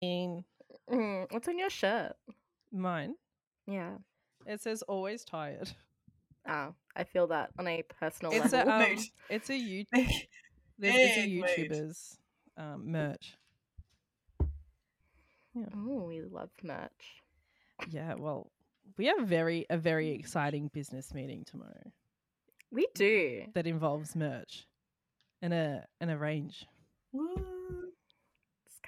In Mm, what's on your shirt? mine, Yeah. it says always tired. Oh, I feel that on a personal It's a level. um, Mood. it's a you. Big, There's, it's a. YouTuber's um, merch. oh, we love merch. Yeah, well, we have very a very exciting business meeting tomorrow We do. that involves merch and a and a range. Woo.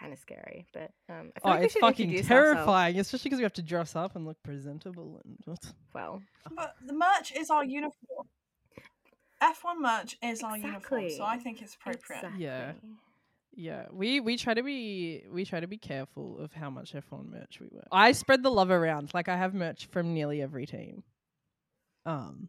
It's kind of scary, but um, I feel Oh, like it's should fucking introduce ourselves. terrifying, especially because we have to dress up and look presentable and Well, But the merch is our uniform. F1 merch is our uniform, so I think it's appropriate. Yeah. Yeah, we we try to be we try to be careful of how much F1 merch we wear. I spread the love around. Like I have merch from nearly every team. Um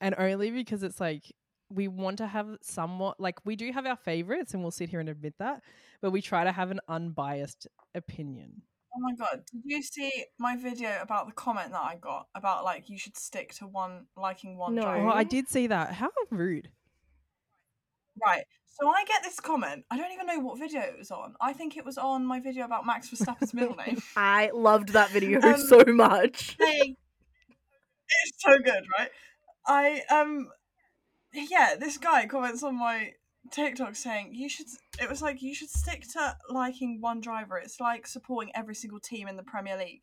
and only because it's like we want to have somewhat like we do have our favorites and we'll sit here and admit that, but we try to have an unbiased opinion. Oh my god, did you see my video about the comment that I got about like you should stick to one liking one No. driver? Oh, I did see that. How rude. Right. So I get this comment. I don't even know what video it was on. I think it was on my video about Max Verstappen's middle name. I loved that video Um, so much. saying it's so good, right? I um yeah, this guy comments on my TikTok saying you should it was like you should stick to liking one driver. It's like supporting every single team in the Premier League.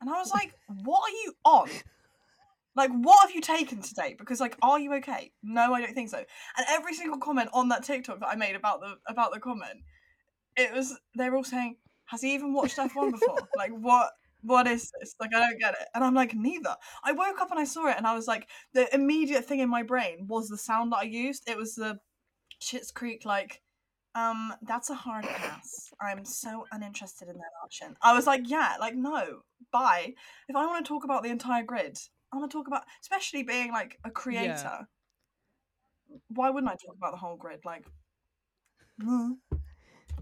And I was like, what are you on? Like what have you taken today? Because like are you okay? No, I don't think so. And every single comment on that TikTok that I made about the about the comment, it was they were all saying, Has he even watched F1 before? like what what is this? Like, I don't get it. And I'm like, neither. I woke up and I saw it, and I was like, the immediate thing in my brain was the sound that I used. It was the Schitt's Creek, like, um, that's a hard pass. I'm so uninterested in that option. I was like, yeah, like, no, bye. If I want to talk about the entire grid, I want to talk about, especially being like a creator. Why wouldn't I talk about the whole grid? Like, mm.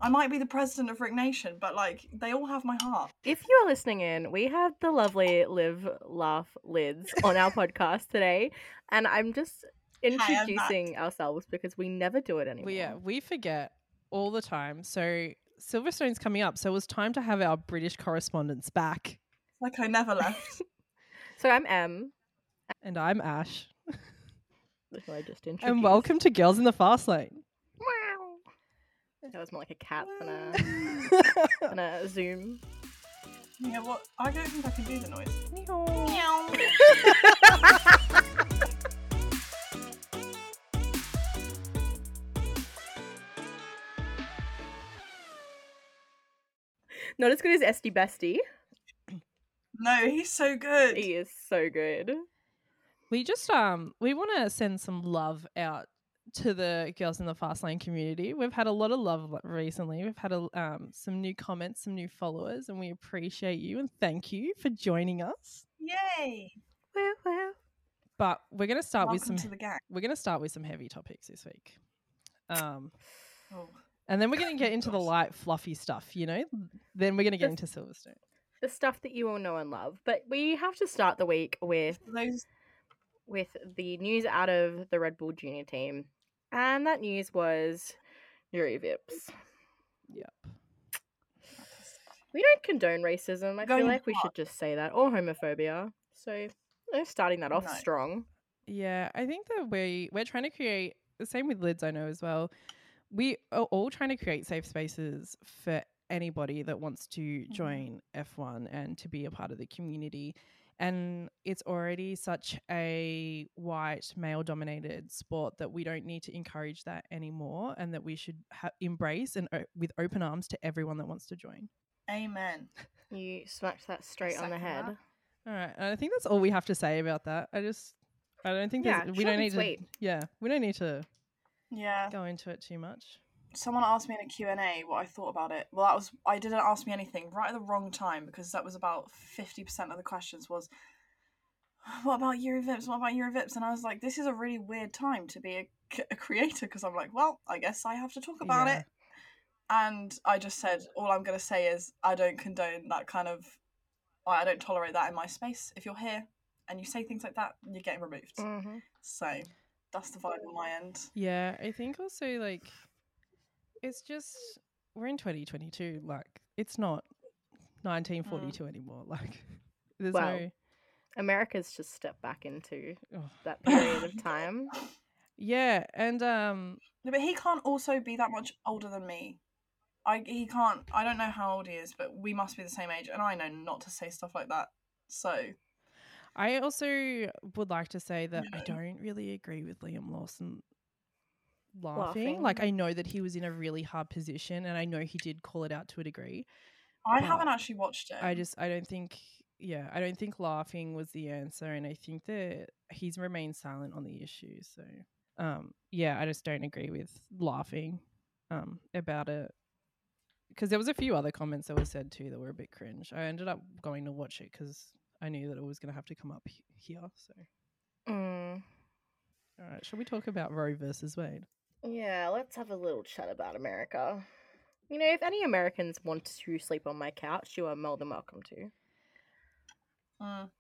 I might be the president of Rick Nation, but like, they all have my heart. If you are listening in, we have the lovely Live Laugh Lyds on our podcast today, and I'm just I'm introducing ourselves because we never do it anymore. We yeah, we forget all the time. So Silverstone's coming up, so it was time to have our British correspondents back. Like I never left. So I'm Em. And I'm Ash. I just introduced. And welcome to Girls in the Fast Lane. Meow. That was more like a cat than a than a Zoom. yeah, what? I don't think I can do the noise. Meow. Not as good as SD Bestie. No, he's so good. He is so good. We just um we want to send some love out to the girls in the fast lane community. We've had a lot of love recently. We've had a, um some new comments, some new followers, and we appreciate you and thank you for joining us. Yay! Well, well. But we're gonna start Welcome with some to the gang. we're gonna start with some heavy topics this week. Um Oh. and then we're gonna get into the light fluffy stuff, you know? Then we're gonna get into Silverstone. The stuff that you all know and love. But we have to start the week with those with the news out of the Red Bull Junior team. And that news was Juri Vips. Yep. We don't condone racism. I feel like we should just say that. Or homophobia. So starting that off No. strong. Yeah, I think that we we're trying to create the same with Lyds. I know as well. We are all trying to create safe spaces for anybody that wants to mm-hmm. join F1 and to be a part of the community. And it's already such a white male dominated sport that we don't need to encourage that anymore and that we should ha- embrace and o- with open arms to everyone that wants to join. Amen. You smacked that straight on the head. that. All right. And I think that's all we have to say about that. I just I don't think Yeah, we don't and need sweet. to Yeah, we don't need to Yeah. go into it too much. Someone asked me in a Q&A what I thought about it. Well, that was I didn't ask me anything right at the wrong time because that was about 50% of the questions was what about Juri Vips? What about Juri Vips? And I was like, this is a really weird time to be a creator because I'm like, well, I guess I have to talk about Yeah. it. And I just said, all I'm going to say is I don't condone that kind of, I I don't tolerate that in my space. If you're here and you say things like that, you're getting removed. Mm-hmm. So that's the vibe on my end. Yeah, I think also like it's just we're in 2022. Like it's not 1942 anymore. Like, there's Well, no. America's just stepped back into Oh. that period of time. Yeah, and um, No, but he can't also be that much older than me. I he can't. I don't know how old he is, but we must be the same age, and I know not to say stuff like that. So I also would like to say that I don't really agree with Liam Lawson laughing. Laughing. Like, I know that he was in a really hard position, and I know he did call it out to a degree. I haven't actually watched it. I just, I don't think, yeah, I don't think laughing was the answer, and I think that he's remained silent on the issue. So, um, yeah, I just don't agree with laughing, um, about it. Because there was a few other comments that were said too that were a bit cringe. I ended up going to watch it because I knew that it was going to have to come up he- here. So, Mm. all right, shall we talk about Roe versus Wade? Yeah, let's have a little chat about America. You know, if any Americans want to sleep on my couch, you are more than welcome to. Mm.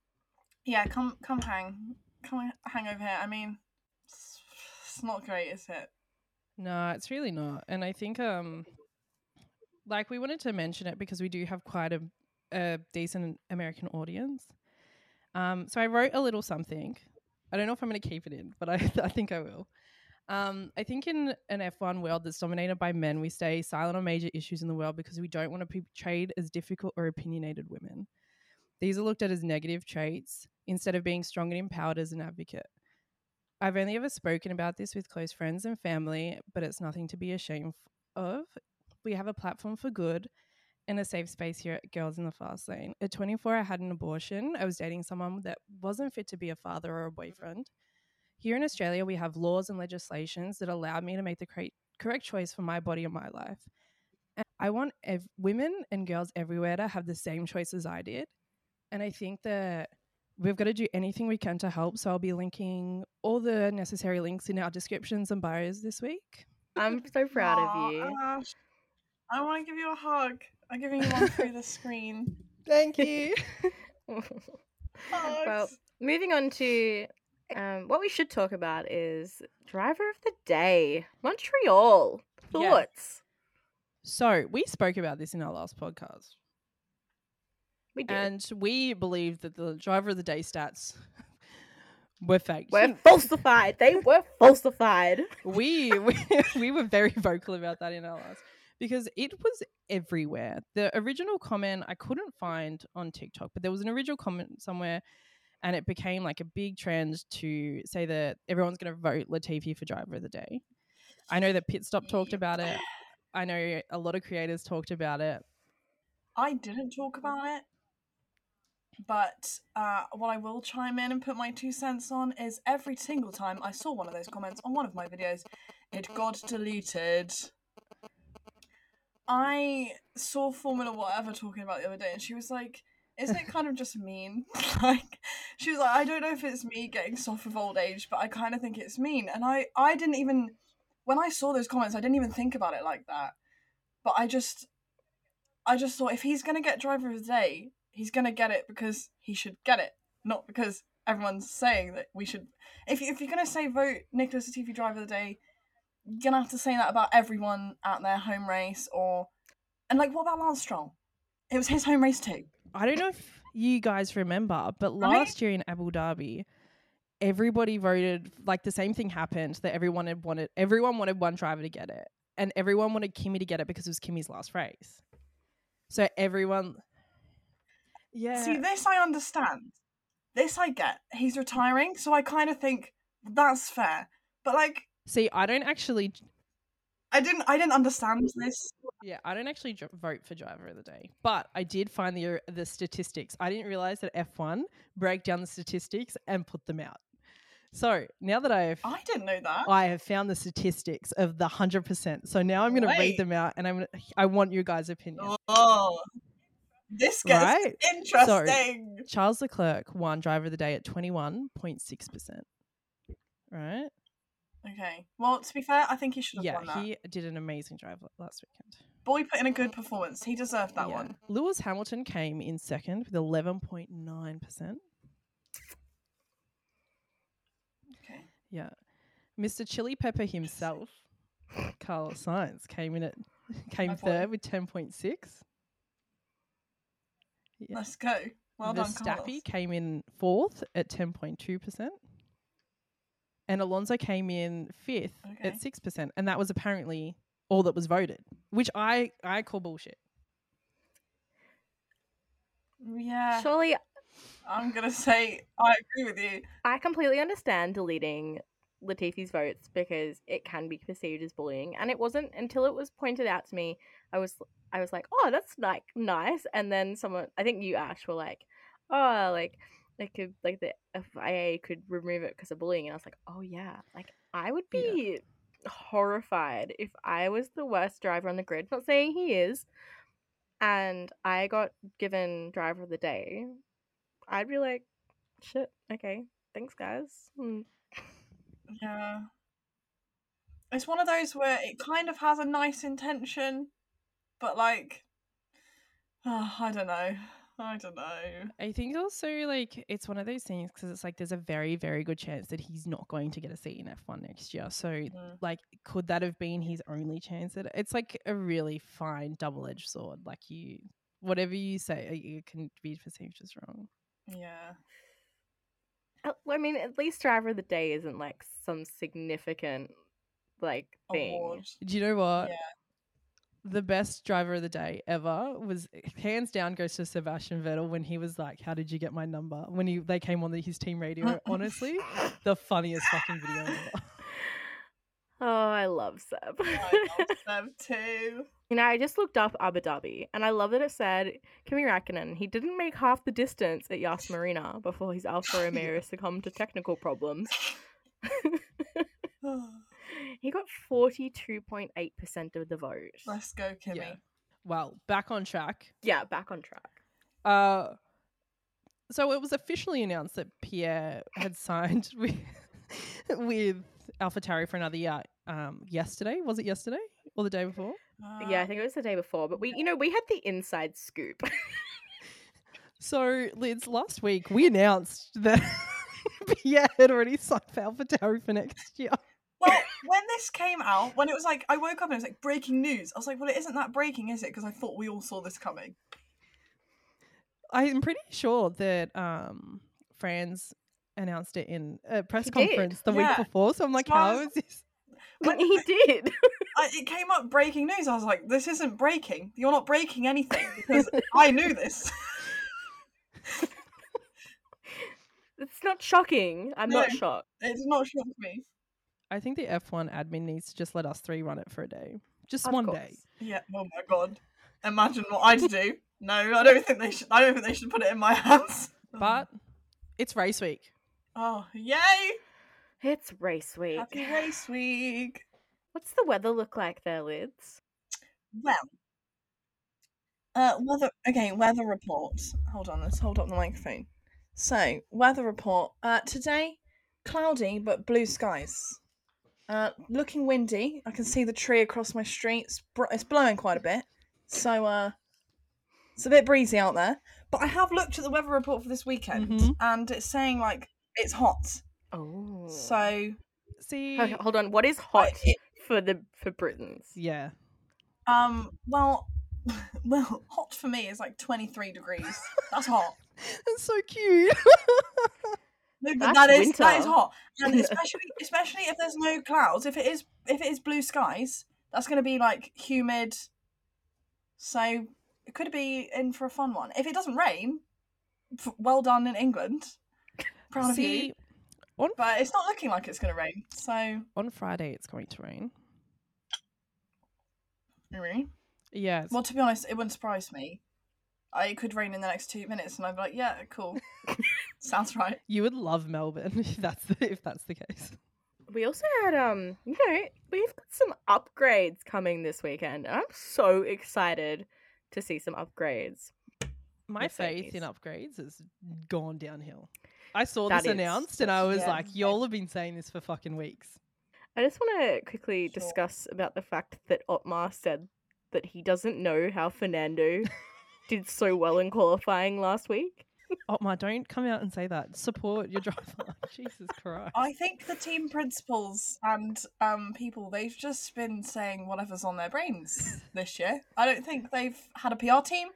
Yeah, come come hang, come hang over here. I mean, it's, it's not great, is it? No, it's really not. And I think um like we wanted to mention it because we do have quite a, a decent American audience. Um so I wrote a little something. I don't know if I'm going to keep it in, but I I think I will. Um I think in an F1 world that's dominated by men, we stay silent on major issues in the world because we don't want to be portrayed as difficult or opinionated women. These are looked at as negative traits instead of being strong and empowered as an advocate. I've only ever spoken about this with close friends and family, but it's nothing to be ashamed of. We have a platform for good and a safe space here at Girls in the Fast Lane. At 24, I had an abortion. I was dating someone that wasn't fit to be a father or a boyfriend. Here in Australia, we have laws and legislations that allowed me to make the cor- correct choice for my body and my life. And I want ev- women and girls everywhere to have the same choice as I did. And I think that we've got to do anything we can to help. So I'll be linking all the necessary links in our descriptions and bios this week. I'm so proud Aw, of you. Ash, I want to give you a hug. I'm giving you one through the screen. Thank you. Hugs. well, moving on to um, what we should talk about is driver of the day, Montreal. Yeah. Thoughts? so we spoke about this in our last podcast, We did. and we believed that the driver of the day stats were fake. We're falsified. They were falsified. we, we we were very vocal about that in our last because it was everywhere. The original comment I couldn't find on TikTok, but there was an original comment somewhere, and it became like a big trend to say that everyone's going to vote Latifi for driver of the day. I know that Pit Stop talked about it. I know a lot of creators talked about it. I didn't talk about it, but uh, what I will chime in and put my two cents on is every single time I saw one of those comments on one of my videos, it got deleted. I saw Formula whatever talking about the other day, and she was like, "Isn't it kind of just mean?" like, she was like, "I don't know if it's me getting soft with old age, but I kind of think it's mean." And I, I didn't even, when I saw those comments, I didn't even think about it like that. But I just, I just thought if he's gonna get driver of the day, he's gonna get it because he should get it, not because everyone's saying that we should. If if you're gonna say vote Nicholas Latifi driver of the day, you're gonna have to say that about everyone at their home race or, and like what about Lance Stroll? It was his home race too. I don't know if you guys remember, but last year in Abu Dhabi, everybody voted like the same thing happened that everyone had wanted everyone wanted one driver to get it. And everyone wanted Kimi to get it because it was Kimi's last race. So everyone Yeah. See, this I understand. This I get. He's retiring, so I kind of think that's fair. But like, See, I don't actually I didn't, I didn't understand this. yeah, I don't actually vote for driver of the day, but I did find the uh, the statistics. I didn't realize that F1 break down the statistics and put them out. So, now that I've I didn't know that. I have found the statistics of the hundred percent. So now I'm going to read them out, and I'm. Gonna, I want your guys' opinion. Oh, this gets Right? interesting. Charles Leclerc won driver of the day at twenty one point six percent. Right? Okay. Well, to be fair, I think he should have Yeah, won that. he did an amazing drive last weekend. Boy put in a good performance. He deserved that Yeah. one. Lewis Hamilton came in second with eleven point nine percent. Okay. Yeah, Mr. Chili Pepper himself, Carlos Sainz, came in at came My third with ten point six. Yeah. Let's go. Well done, Carlos. Verstappen came in fourth at 10.2%. And Alonso came in fifth Okay. at 6%. And that was apparently all that was voted, which I, I call bullshit. Yeah, Surely, I'm gonna say I agree with you. I completely understand deleting Latifi's votes because it can be perceived as bullying, and it wasn't until it was pointed out to me. I was, I was like, oh, that's like nice, and then someone, I think you Ash were like, oh, like. It could like the FIA could remove it because of bullying, and I was like, "Oh yeah, like I would Yeah. be horrified if I was the worst driver on the grid." Not saying he is, and I got given driver of the day, I'd be like, shit, okay, thanks guys. Mm. Yeah. It's one of those where it kind of has a nice intention, but like, ah, I don't know. I don't know. I think also like it's one of those things because it's like there's a very very good chance that he's not going to get a seat in F1 next year. So Mm. like could that have been his only chance at it? It's like a really fine double-edged sword. Like you whatever you say uh, it can be perceived as wrong. Yeah. Uh, I mean, at least driver of the day isn't like some significant like thing. Award. Do you know what? Yeah. The best driver of the day ever was hands down goes to Sebastian Vettel when he was like, "How did you get my number?" When he they came on the, his team radio. Honestly, the funniest fucking video ever. Oh, I love Seb. I love them too. you know, I just looked up Abu Dhabi, and I love that it said Kimi Räikkönen. He didn't make half the distance at Yas Marina before his Alfa Romeo succumbed to technical problems. he got forty two point eight percent of the vote. Let's go, Kimi. Yeah. Well, back on track. Yeah, back on track. Uh, so it was officially announced that Pierre had signed with with AlphaTauri for another year. Um, yesterday was it yesterday or the day before? yeah, I Uh, think it was the day before, but we, you know, we had the inside scoop. So, Liz, last week we announced that Pierre had already signed for AlphaTauri for next year. Well, when this came out, when it was like, I woke up and it was like breaking news. I was like, well, it isn't that breaking, is it? Because I thought we all saw this coming. I'm pretty sure that um, Franz announced it in a press He did. conference the Yeah. week before. So I'm like, far how as- is this? When- he did. I, it came up breaking news. I was like, this isn't breaking. You're not breaking anything because I knew this. it's not shocking. I'm not No. shocked. It did not shock me. I think the F1 admin needs to just let us three run it for a day, just Of one course. day. Yeah. Oh my god. Imagine what I'd do. No, I don't think they should. I don't think they should put it in my hands. But it's race week. oh, yay! It's race week. Happy race week. What's the weather look like there, Lyds? Well, uh, weather. Okay, weather report. Hold on, let's hold up the microphone. So, weather report. Uh, today, cloudy but blue skies. Uh, looking windy. I can see the tree across my street. It's, br- it's blowing quite a bit. So, uh, it's a bit breezy out there. But I have looked at the weather report for this weekend, Mhm. and it's saying like it's hot. Oh. So, See, Okay, hold on. What is hot it- for the for Britons? yeah, um, well, well, hot for me is like twenty three degrees. That's hot. that's so cute. No, but That's that is that is hot, and especially especially if there's no clouds. If it is if it is blue skies, that's going to be like humid. So it could be in for a fun one. If it doesn't rain, f- well done in England. Proud of you. On But it's not looking like it's going to rain. So on Friday it's going to rain. really, it's- well, to be honest, it wouldn't surprise me. I it could rain in the next two minutes, and I'd be like, yeah, cool, sounds right. you would love Melbourne if that's the, if that's the case. We also had um, you know, we've got some upgrades coming this weekend. I'm so excited to see some upgrades. My faith in upgrades has gone downhill. I saw That this is announced and I was yeah. like, y'all have been saying this for fucking weeks. I just want to quickly Sure. discuss about the fact that Otmar said that he doesn't know how Fernando did so well in qualifying last week. Otmar, don't come out and say that. Support your driver. Jesus Christ. I think the team principals and um, people they've just been saying whatever's on their brains this year. I don't think they've had a PR team.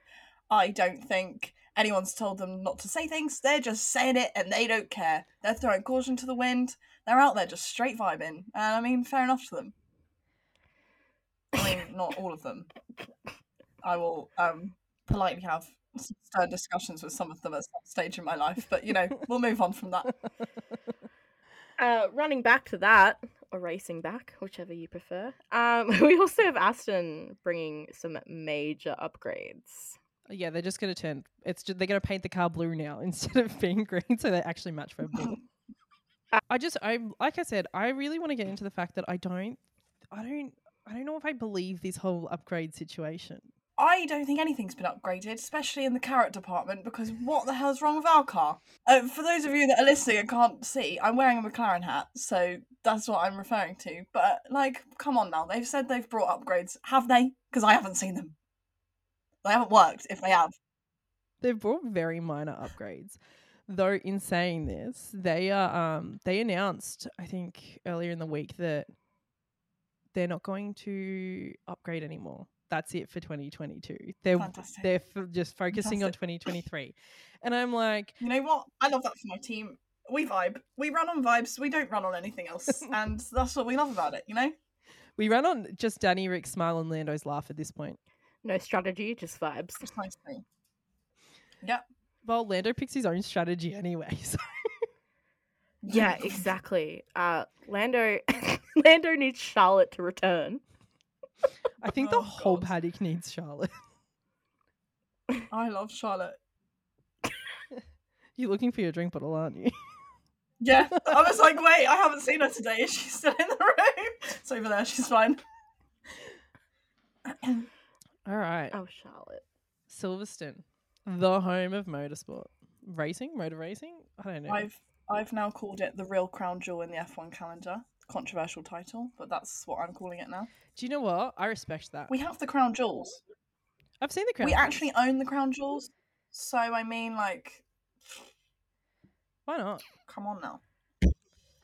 I don't think anyone's told them not to say things. They're just saying it and they don't care. They're throwing caution to the wind. They're out there just straight vibing. And I mean, fair enough to them. I mean, not all of them. I will um, politely have stern discussions with some of them at some stage in my life, but you know, we'll move on from that. Uh, running back to that, or racing back, whichever you prefer. Um, we also have Aston bringing some major upgrades. Yeah, they're just going to turn. It's just, they're going to paint the car blue now instead of being green, so they actually match Red Bull. I just, I like I said, I really want to get into the fact that I don't, I don't, I don't know if I believe this whole upgrade situation. I don't think anything's been upgraded, especially in the carrot department, because what the hell's wrong with our car? Uh, for those of you that are listening and can't see, I'm wearing a McLaren hat, so that's what I'm referring to. But, like, come on now. They've said they've brought upgrades. Have they? Because I haven't seen them. They haven't worked, if they have. They've brought very minor upgrades. Though in saying this, they are um they announced I think earlier in the week that they're not going to upgrade anymore. That's it for 2022. They're Fantastic. they're f- just focusing on 2023. And I'm like, You know what? I love that for my team. We vibe. We run on vibes. We don't run on anything else. and that's what we love about it, you know? we run on just Danny, Rick, Smile, and Lando's laugh at this point. No strategy, just vibes. Precisely. Yep. Well, Lando picks his own strategy anyway. So Yeah, exactly. Uh, Lando, Lando needs Charlotte to return. I think the Oh, whole God. paddock needs Charlotte. I love Charlotte. You're looking for your drink bottle, aren't you? Yeah. I was like, wait, I haven't seen her today. Is she still in the room? It's over there. She's fine. All right. Oh, Charlotte. Silverstone, the home of motorsport. Racing? Motor racing? I don't know. I've I've now called it the real crown jewel in the F1 calendar. Controversial title, but that's what I'm calling it now. Do you know what? I respect that. We have the crown jewels. I've seen the crown. we Jewels. actually own the crown jewels. So I mean, like, Why not? come on now.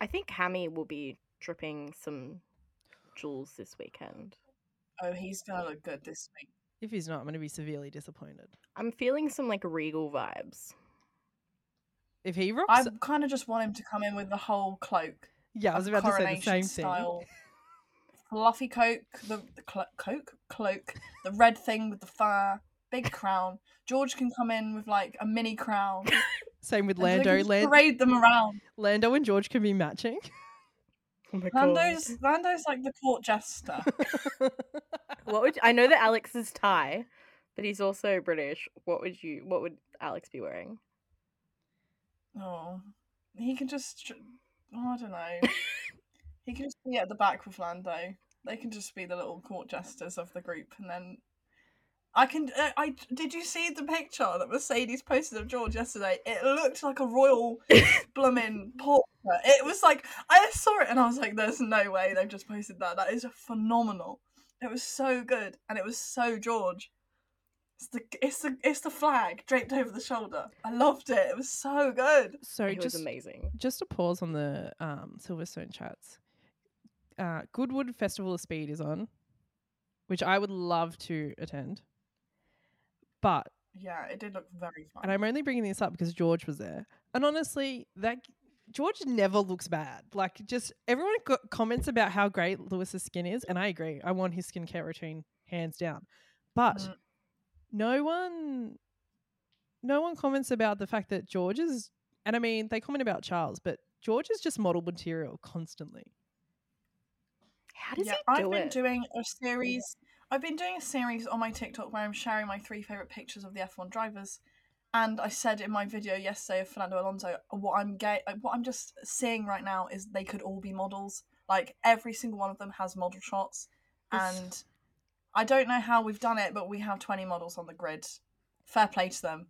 I think Hammy will be dripping some jewels this weekend. Oh, he's gonna look good this week. If he's not, I'm going to be severely disappointed. I'm feeling some like regal vibes. If he rocks, I kind of just want him to come in with the whole cloak. Yeah, I was about to say the coronation same thing. style. Fluffy coat, the, the clo- coke cloak, the red thing with the fur, big crown. George can come in with like a mini crown. Same with and Lando. can just parade them around. Lando and George can be matching. Oh my Lando's Lando's like the court jester. What would I know that Alex is Thai, but he's also British. What would you? What would Alex be wearing? Oh, he can just. Oh, I don't know. he can just be at the back with Lando. They can just be the little court jesters of the group, and then I can. Uh, I did you see the picture that Mercedes posted of George yesterday? It looked like a royal blooming portrait. It was like I saw it and I was like, "There's no way they've just posted that. That is phenomenal. It was so good, and it was so George." It's the it's the it's the flag draped over the shoulder. I loved it. It was so good. so It was amazing. just a pause on the um, Silverstone chats. Uh, Goodwood Festival of Speed is on, which I would love to attend. But Yeah, it did look very fun. and I'm only bringing this up because George was there. And honestly, that George never looks bad. Like, just everyone co- comments about how great Lewis's skin is, and I agree. I want his skincare routine hands down. But Mm. No one, no one comments about the fact that George is. And I mean, they comment about Charles, but George is just model material constantly. How does yeah, he I've do been doing a series. I've been doing a series on my TikTok where I'm sharing my three favorite pictures of the F1 drivers, and I said in my video yesterday of Fernando Alonso, what I'm gay, what I'm just seeing right now is they could all be models. Like every single one of them has model shots, It's- and I don't know how we've done it, but we have 20 models on the grid. Fair play to them.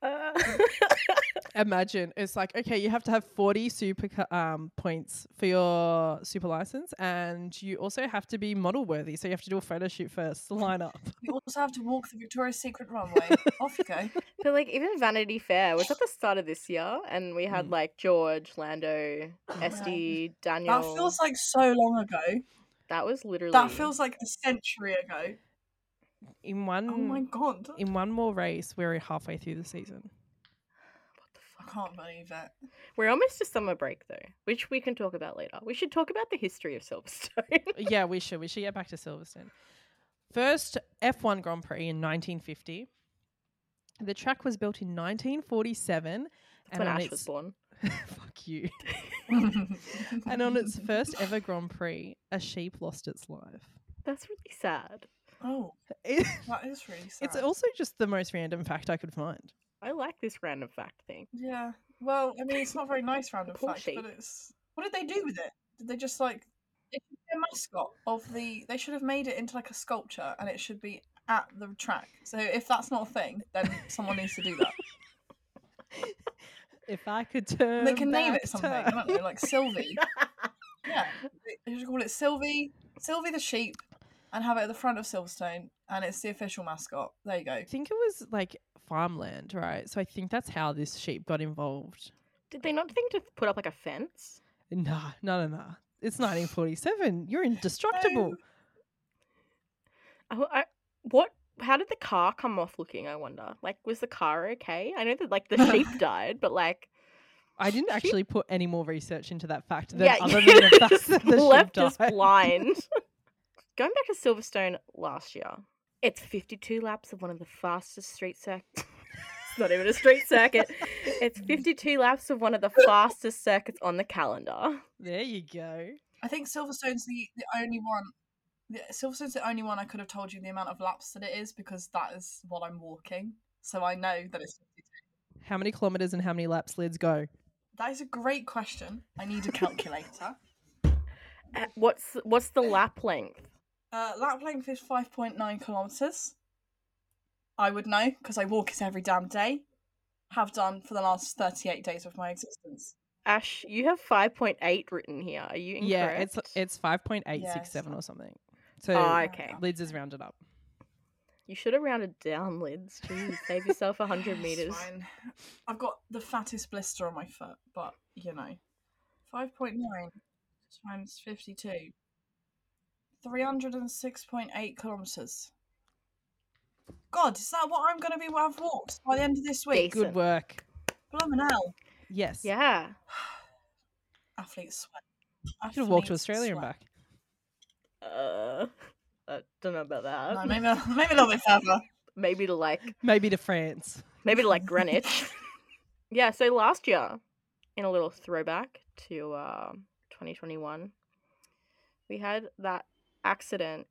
Uh, Imagine it's like okay, you have to have forty super um, points for your super license, and you also have to be model worthy. So you have to do a photo shoot first to line up. You also have to walk the Victoria's Secret runway. Off you go. but like even Vanity Fair was at the start of this year, and we had Mm. like George, Lando, Esty, Daniel. That feels like so long ago. That was literally That feels like a century ago. in one Oh my god. in one more race, we're halfway through the season. What the fuck? I can't believe it. We're almost to summer break though, which we can talk about later. We should talk about the history of Silverstone. yeah, we should. We should get back to Silverstone. First F1 Grand Prix in 1950. The track was built in 1947. That's when Ash was born. Fuck you. And on its first ever Grand Prix, a sheep lost its life. That's really sad. oh, It- that is really sad. it's also just the most random fact I could find. I like this random fact thing. Yeah. Well, I mean, it's not a very nice random Poor fact, sheep. but it's. What did they do with it? Did they just like? It should be a mascot of the. They should have made it into like a sculpture, and it should be at the track. So if that's not a thing, then someone needs to do that. If I could turn, they can name it something. I time. don't know, like Sylvie. Yeah, they- they should call it Sylvie, Sylvie the sheep, and have it at the front of Silverstone, and it's the official mascot. There you go. I think it was like farmland, right? So I think that's how this sheep got involved. Did they not think to put up like a fence? Nah, no, no, no. It's 1947. You're indestructible. I, I, what? How did the car come off looking? I wonder. Like, was the car okay? I know that like the sheep died, but like, I didn't Sheep- actually put any more research into that fact than yeah, other you than the fact just that the left sheep us died. blind. Going back to Silverstone last year, it's 52 laps of one of the fastest street circuits. it's not even a street circuit. It's 52 laps of one of the fastest circuits on the calendar. There you go. I think Silverstone's the, the only one. The, Silverstone's the only one I could have told you the amount of laps that it is because that is what I'm walking. So I know that it's 52. How many kilometers and how many laps Lyds go? That is a great question. I need a calculator. Uh, What's what's the lap length? uh, lap length is 5.9 kilometers. I would know because I walk it every damn day. Have done for the last 38 days of my existence. Ash, you have 5.8 written here. Are you incorrect? Yeah, it's it's five point eight six Yes. or something. So Oh, okay. Lyds is rounded up. You should have rounded down Lyds. Jeez, save yourself 100 meters. fine. I've got the fattest blister on my foot, but you know. 5.9 times 52. 306.8 kilometres. God, is that what I'm going to be I've walked by the end of this week? Decent. Good work. Blooming hell. Yes. Yeah. Athletes sweat. You should have walked to Australia and back. Uh, I don't know about that. No, maybe, maybe a little bit further. maybe to like, Maybe to France. maybe to like Greenwich. yeah. So last year, in a little throwback to uh, 2021, we had that accident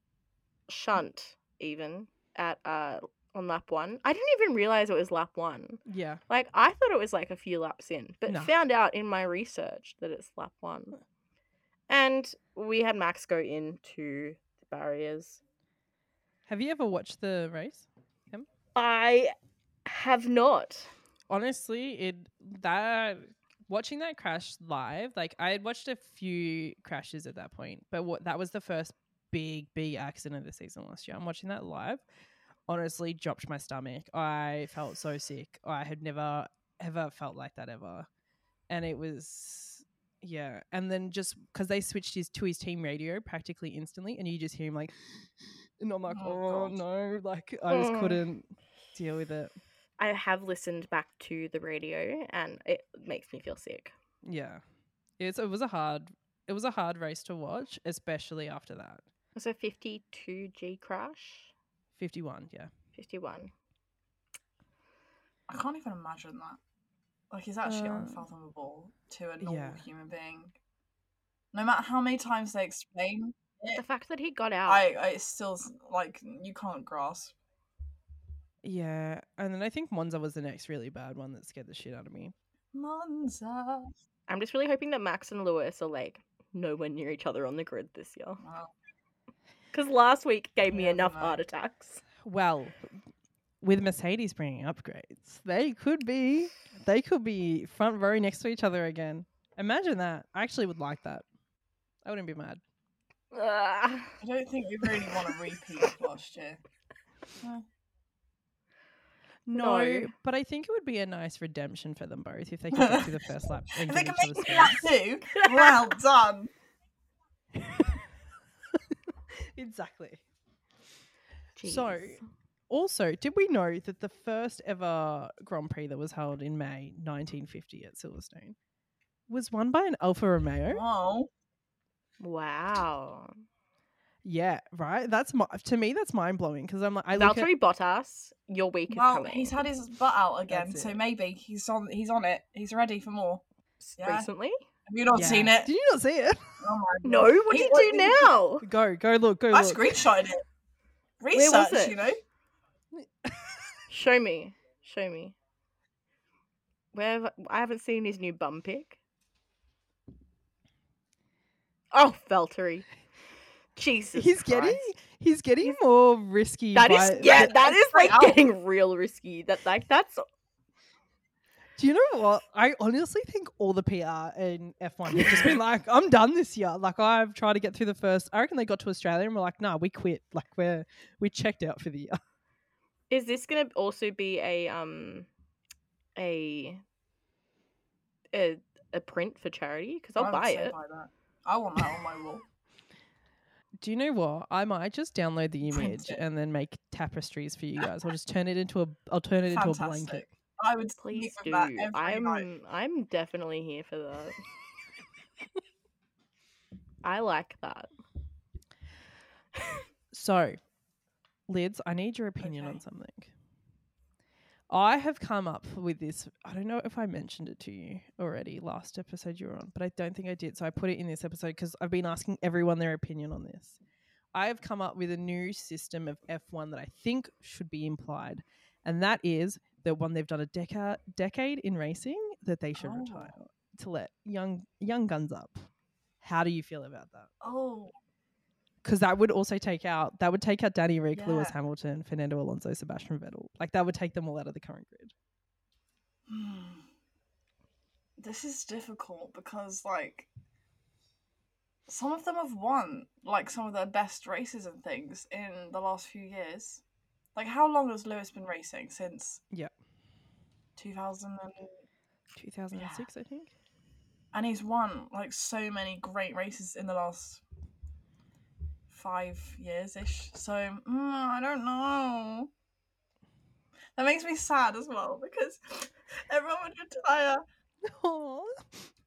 shunt even at uh on lap one. I didn't even realize it was lap one. Yeah. Like I thought it was like a few laps in, but No. found out in my research that it's lap one. And we had Max go into the barriers. Have you ever watched the race? I have not. honestly, it that watching that crash live, like I had watched a few crashes at that point, but what that was the first big big accident of the season last year. I'm watching that live. Honestly, dropped my stomach. I felt so sick. I had never ever felt like that ever, and it was yeah. And then just because they switched his to his team radio practically instantly, and you just hear him like, and I'm like, Oh, oh, no, like I just Mm. couldn't deal with it. I have listened back to the radio and it makes me feel sick. Yeah, it's it was a hard it was a hard race to watch, especially after that. Was it 52 G crash? Fifty one, yeah. 51. I can't even imagine that. Like, it's actually Uh, unfathomable to a normal yeah. human being. No matter how many times they explain The fact that he got out. I, I it's still like you can't grasp. Yeah, and then I think Monza was the next really bad one that scared the shit out of me. Monza. I'm just really hoping that Max and Lewis are like nowhere near each other on the grid this year. Wow. Because last week gave me Yeah, enough know. heart attacks. Well, with Mercedes bringing upgrades, they could be they could be front row next to each other again. Imagine that. I actually would like that. I wouldn't be mad. I don't think we really want a repeat of last year. No, No. but I think it would be a nice redemption for them both if they could get to the first lap and if they give can each make other it space. that too, well done. exactly. So, Jeez. Also, did we know that the first ever Grand Prix that was held in May 1950 at Silverstone was won by an Alfa Romeo? Whoa. wow. Yeah, right. That's my, to me that's mind blowing because I'm like I look at Valtteri Bottas, your week is Well, coming. he's had his butt out again, so maybe he's on. He's on it. He's ready for more. yeah. recently. Have you not Yeah. seen it? Did you not see it? Oh my No, God. what do He- you do now? Go, go look, go I look. screenshotted it. was Research, it? you know. Show me. Show me. Where have, I haven't seen his new bum pic. Oh, Valtteri. Jesus. he's getting he's getting more risky. That is by- yeah, like, that is like out. getting real risky. That like that's Do you know what? I honestly think all the PR in F1 have just been like, I'm done this year. Like I've tried to get through the first. I reckon they got to Australia and were like, Nah, we quit. Like we're we checked out for the year. Is this gonna also be a um a a, a print for charity? Because I'll buy it. buy that. I want that on my wall. Do you know what? I might just download the image and then make tapestries for you guys. I'll just turn it into a. I'll turn it into a blanket. I would Please do. with that every I'm night. I'm definitely here for that. I like that. So, Lyds, I need your opinion on something. I have come up with this. I don't know if I mentioned it to you already last episode you were on, but I don't think I did. So I put it in this episode because I've been asking everyone their opinion on this. I have come up with a new system of F1 that I think should be implied, and that is that when they've done a deca- decade in racing, that they should Oh. retire to let young young guns up. How do you feel about that? Oh, because that would also take out that would take out Danny Rick, Lewis Hamilton, Fernando Alonso, Sebastian Vettel. Like that would take them all out of the current grid. Hmm. this is difficult because like some of them have won like some of their best races and things in the last few years. Like how long has Lewis been racing since? Yeah. 2000 and, 2006, I think. and he's won like so many great races in the last five years ish. So mm, I don't know. That makes me sad as well because everyone would retire. Aw.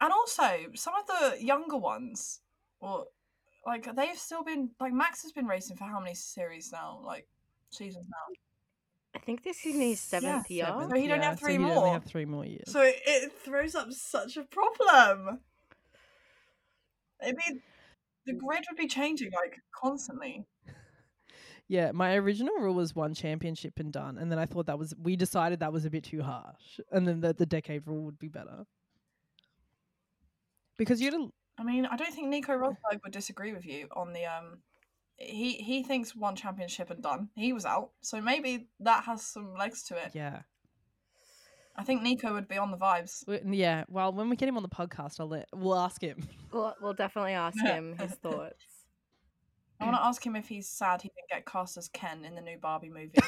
And also, some of the younger ones, or like they've still been like Max has been racing for how many series now? Like seasons now. I think this is his seventh year. Seventh, So he'd only have so three he'd only more. have three more years. So it, it throws up such a problem. It'd be the grid would be changing like constantly. yeah, my original rule was one championship and done, and then I thought that was we decided that was a bit too harsh, and then the, the decade rule would be better. Because you'd I mean, I don't think Nico Rosberg would disagree with you on the um. He he thinks one championship and done. He was out, so maybe that has some legs to it. yeah, I think Nico would be on the vibes. W- yeah. Well, when we get him on the podcast, I'll let we'll ask him. We'll, we'll definitely ask him his thoughts. I want to ask him if he's sad he didn't get cast as Ken in the new Barbie movie.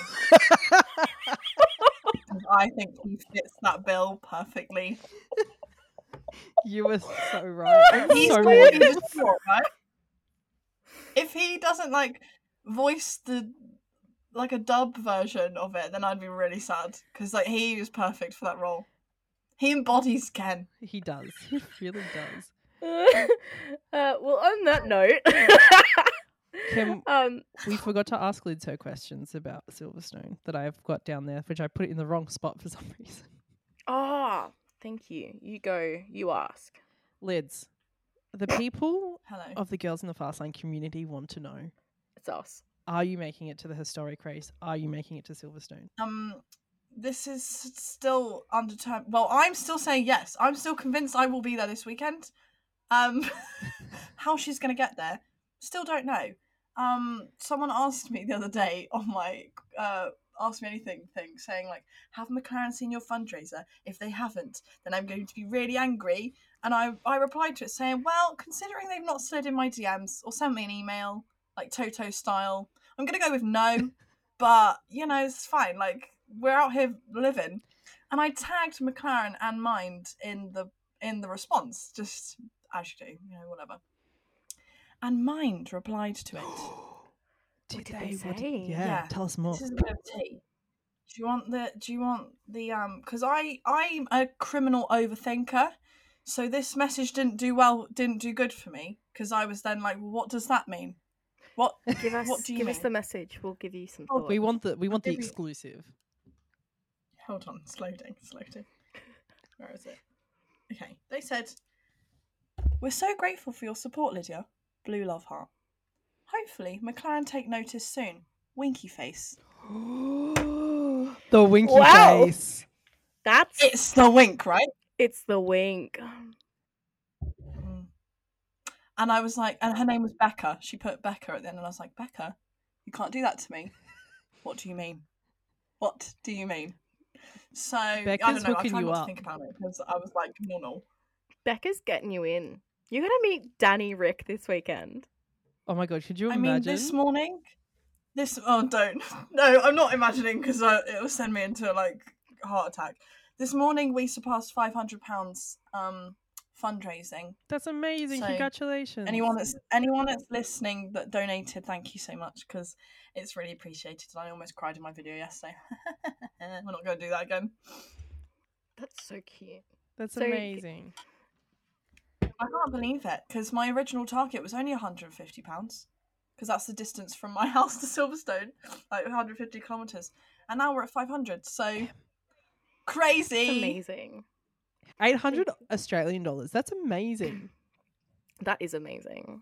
I think he fits that bill perfectly. you were so right. He's so got right. what he was for, right? If he doesn't like voice the like a dub version of it, then I'd be really sad because like he was perfect for that role. He embodies Ken. He does. He really does. uh, well, on that note, Kim- um, We forgot to ask Lyds her questions about Silverstone that I've got down there, which I put it in the wrong spot for some reason. oh, thank you. You go. You ask. Lyds, the people Hello. of the Girls in the Fastlane community want to know It's us. Are you making it to the historic race? Are you making it to Silverstone? Um, this is still undetermined. Well, I'm still saying yes. I'm still convinced I will be there this weekend. Um, how she's gonna get there, still don't know. Um, someone asked me the other day on my uh ask me anything thing, saying like, "Have McLaren seen your fundraiser? If they haven't, then I'm going to be really angry." And I I replied to it saying, "Well, considering they've not slid in my DMs or sent me an email like Toto style, I'm gonna go with no." but you know it's fine like we're out here living and i tagged mclaren and mind in the in the response just as you do you know whatever and mind replied to it did, did they? they What did- say? yeah, Yeah, tell us more. This is a bit of tea. Do you want the? Do you want the? Um, because I I'm a criminal overthinker, so this message didn't do well. Didn't do good for me because I was then like, well, what does that mean? What? Give us, What do you give us the message. We'll give you some. Oh, thoughts. We want the we want the exclusive. Hold on, slow down, slow down. Where is it? Okay, they said, "We're so grateful for your support, Lydia." Blue love heart. Hopefully, McLaren take notice soon. Winky face. the winky Wow. face. That's It's the wink, right? it's the wink. And I was like, and her name was Becca. She put Becca at the end, and I was like, Becca, you can't do that to me. What do you mean? What do you mean? So I Becca's don't know. I hooking tried you not up. to think about it because I was like, no, no. Becca's getting you in. You're gonna meet Danny Rick this weekend. Oh my god, could you imagine? I mean, this morning, this oh, don't. No, I'm not imagining because it will send me into like a heart attack. This morning we surpassed five hundred pounds um fundraising. That's amazing. So, Congratulations. Anyone that's anyone that's listening that donated, thank you so much because it's really appreciated. And I almost cried in my video yesterday. We're not going to do that again. That's so cute. That's so amazing. I can't believe it because my original target was only 150 pounds because that's the distance from my house to Silverstone, like 150 kilometers, and now we're at 500. So crazy. It's amazing. 800 Australian dollars. That's amazing. That is amazing.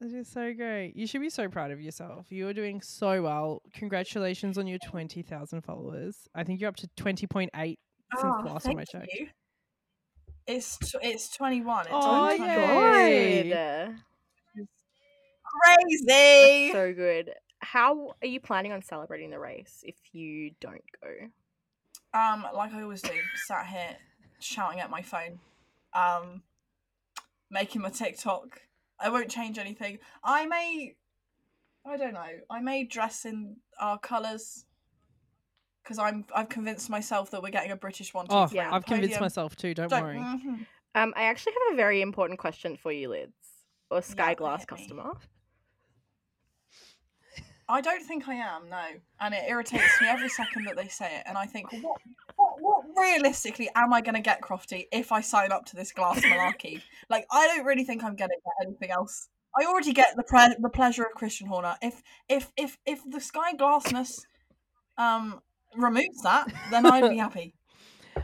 That is so great. You should be so proud of yourself. You are doing so well. Congratulations on your 20,000 followers. I think you're up to 20.8 since Oh, the last time I thank checked. you. It's tw- it's 21. It's Oh, only yay. 21. Crazy. So good. How are you planning on celebrating the race if you don't go? Um, like I always do, sat here shouting at my phone, um, making my TikTok. I won't change anything. I may, I don't know. I may dress in our colours because I'm. I've convinced myself that we're getting a British one. Oh, Yeah. I've convinced myself too. Don't, Don't- worry. mhm. Um, I actually have a very important question for you, Lyds, or Sky Yeah, Glass hit me. customer. I don't think I am. No, and it irritates me every second that they say it. And I think, what, what, what realistically am I going to get, Crofty, if I sign up to this glass malarkey? like, I don't really think I'm going to get anything else. I already get the pre- the pleasure of Christian Horner. If if if if the sky glassness um removes that, then I'd be happy.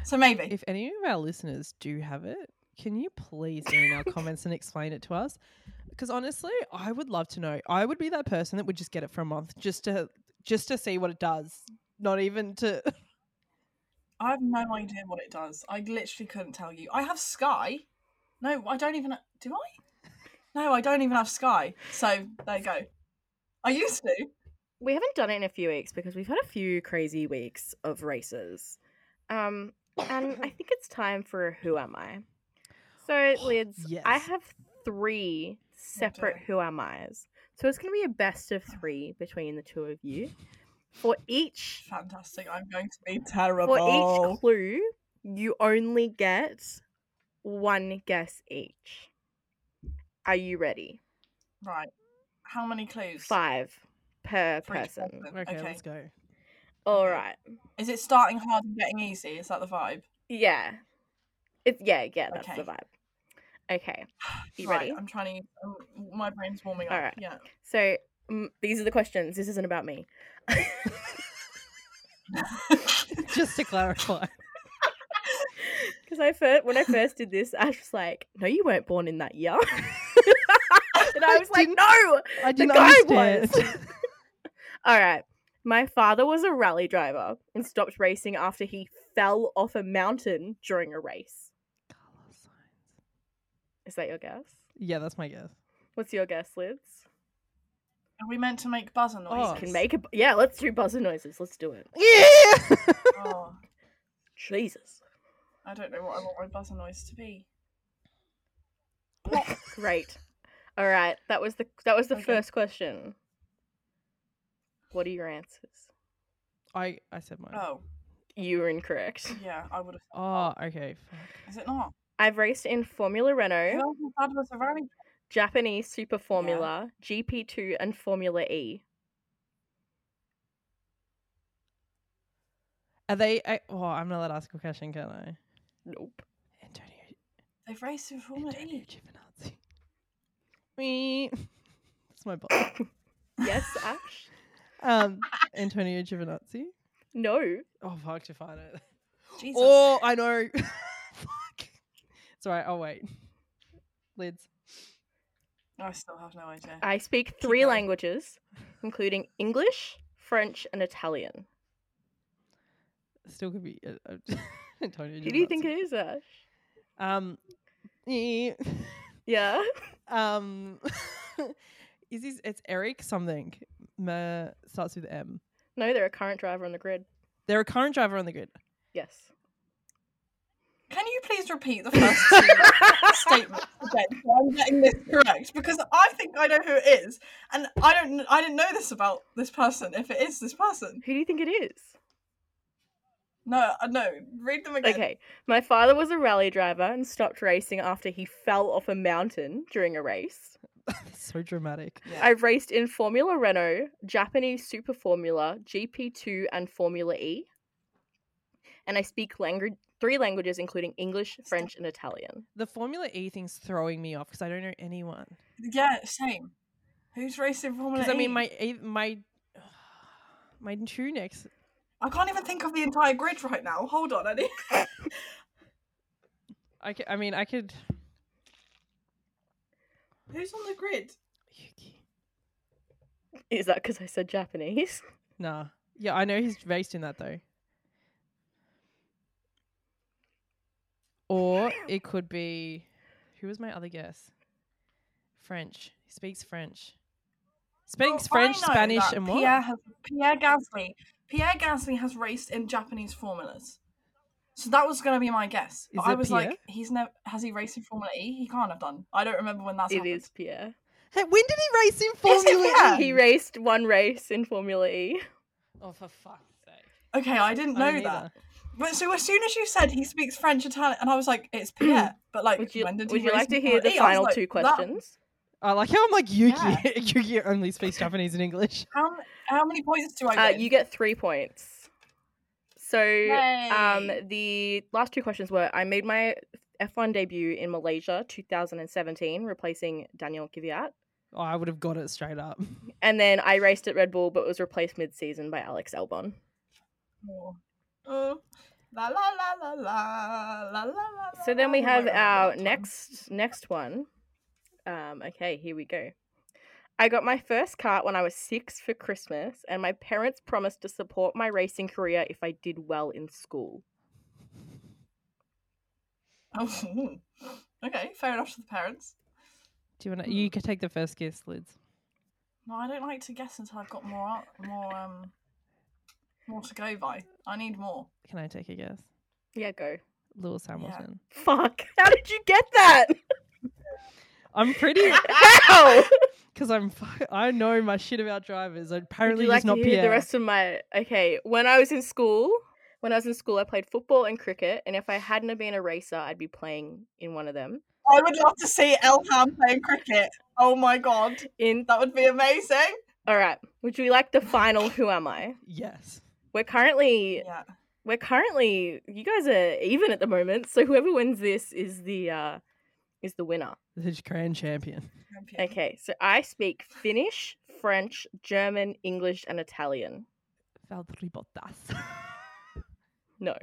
So maybe. If any of our listeners do have it, can you please our comments and explain it to us? Because honestly, I would love to know. I would be that person that would just get it for a month just to just to see what it does. Not even to I have no idea what it does. I literally couldn't tell you. I have Sky. No, I don't even. Do I? No, I don't even have Sky. So there you go. I used to. We haven't done it in a few weeks because we've had a few crazy weeks of races. Um, and I think it's time for Who Am I? So, Lyds, yes. I have three separate dear. Who Am I's. So it's going to be a best of oh. three between the two of you. For each Fantastic. I'm going to be terrible. for each clue, you only get one guess each. Are you ready? Right. How many clues? Five per For each person. person. Okay, Okay. let's go. All right. Is it starting hard and getting easy? Is that the vibe? Yeah. It's yeah, yeah, that's the vibe. Okay. You right, ready? I'm trying to. Um, my brain's warming up. Alright. Yeah. So mm, these are the questions. This isn't about me. just to clarify. Because I first when I first did this, Ash was like, "No, you weren't born in that year," and I I was like, "No." I The didn't guy understand. was. All right. My father was a rally driver and stopped racing after he fell off a mountain during a race. Carlos Sainz. Is that your guess? Yeah, that's my guess. What's your guess, Liz? Are we meant to make buzzer Oh. noises? You can make a yeah. Let's do buzzer noises. Let's do it. Yeah. Oh, Jesus. I don't know what I want my buzzer noise to be. Great. All right. That was the that was the Okay. first question. What are your answers? I I said mine. Oh, You were incorrect. yeah, I would have. Ah, oh, okay. Fuck. Is it not? I've raced in Formula Who Renault, else's dad was a rally? Japanese Super Formula, GP2, and Formula E. Are they? I, oh, I'm not allowed to ask a question, can I? Nope. Antonio, They've raced in Formula Antonio E. Giovinazzi. Me. That's my boss. Yes, Ash? Um, Antonio Giovinazzi. No. Oh fuck, to find it. Jesus. Oh, I know. fuck. It's alright. I'll wait. Lyds. I still have no idea. I speak three languages, including English, French, and Italian. Still could be uh, uh, Antonio. Who do you think it is, Ash? Um. Yeah. um. is this? It's Eric something. Ma, starts with M. No, they're a current driver on the grid. They're a current driver on the grid. Yes. Can you please repeat the first two statements again? So I'm getting this correct because I think I know who it is, and I don't. I didn't know this about this person. If it is this person, Who do you think it is? no, uh, no. Read them again. Okay. My father was a rally driver and stopped racing after he fell off a mountain during a race. so dramatic. Yeah. I've raced in Formula Renault, Japanese Super Formula, GP2, and Formula E. And I speak language three languages, including English, French, and Italian. The Formula E thing's throwing me off because I don't know anyone. yeah, same. Who's racing Formula Because I mean, my A- my my two next. I can't even think of the entire grid right now. Hold on, Eddie. I, ca- I mean, I could. Who's on the grid? Yuki. Is that because I said Japanese? Nah. Yeah, I know he's raced in that though. Or it could be. Who was my other guess? French. He speaks French. Speaks Well, French, Spanish, and what? Pierre, has, Pierre Gasly. Pierre Gasly has raced in Japanese formulas. So that was going to be my guess. But Is I was Pierre? like, he's never has he raced in Formula E? He can't have done. I don't remember when that's It happened. is Pierre. Hey, when did he race in Formula E? He raced one race in Formula E. Oh, for fuck's sake! Okay, I didn't know didn't that. either. But so as soon as you said he speaks French, Italian, and I was like, it's Pierre. But like, Would you, when did he would you like to hear the? I final like, two questions? I like how I'm like Yuki. Yeah. Yuki only speaks Japanese and English. How, how many points do I Uh, get? you get three points. So, um, the last two questions were: I made my F1 debut in Malaysia, 2017, replacing Daniil Kvyat, Oh, I would have got it straight up. and then I raced at Red Bull, but was replaced mid-season by Alex Albon. Oh. Oh. La la la la la la la la. So then we have Wait, wait, our wait, next next one. Um, okay, here we go. I got my first kart when I was six for Christmas, and my parents promised to support my racing career if I did well in school. Oh. Okay, fair enough to the parents. Do you want to? You can take the first guess, Lyds. No, I don't like to guess until I've got more, more, um, more to go by. I need more. Can I take a guess? Yeah, go. Lewis Hamilton. Fuck! How did you get that? I'm pretty How? because I'm. fu- I know my shit about drivers. Would Apparently, you like he's not to hear Pierre. the rest of my? Okay, when I was in school, when I was in school, I played football and cricket, and if I hadn't have been a racer, I'd be playing in one of them. I would love to see Elham playing cricket. Oh my god, In that would be amazing. all right, would you like the final? Who am I? Yes. We're currently Yeah. we're currently you guys are even at the moment, so whoever wins this is the uh is the winner. The grand champion. champion. Okay, so I speak Finnish, French, German, English, and Italian. Valtteri Bottas. No.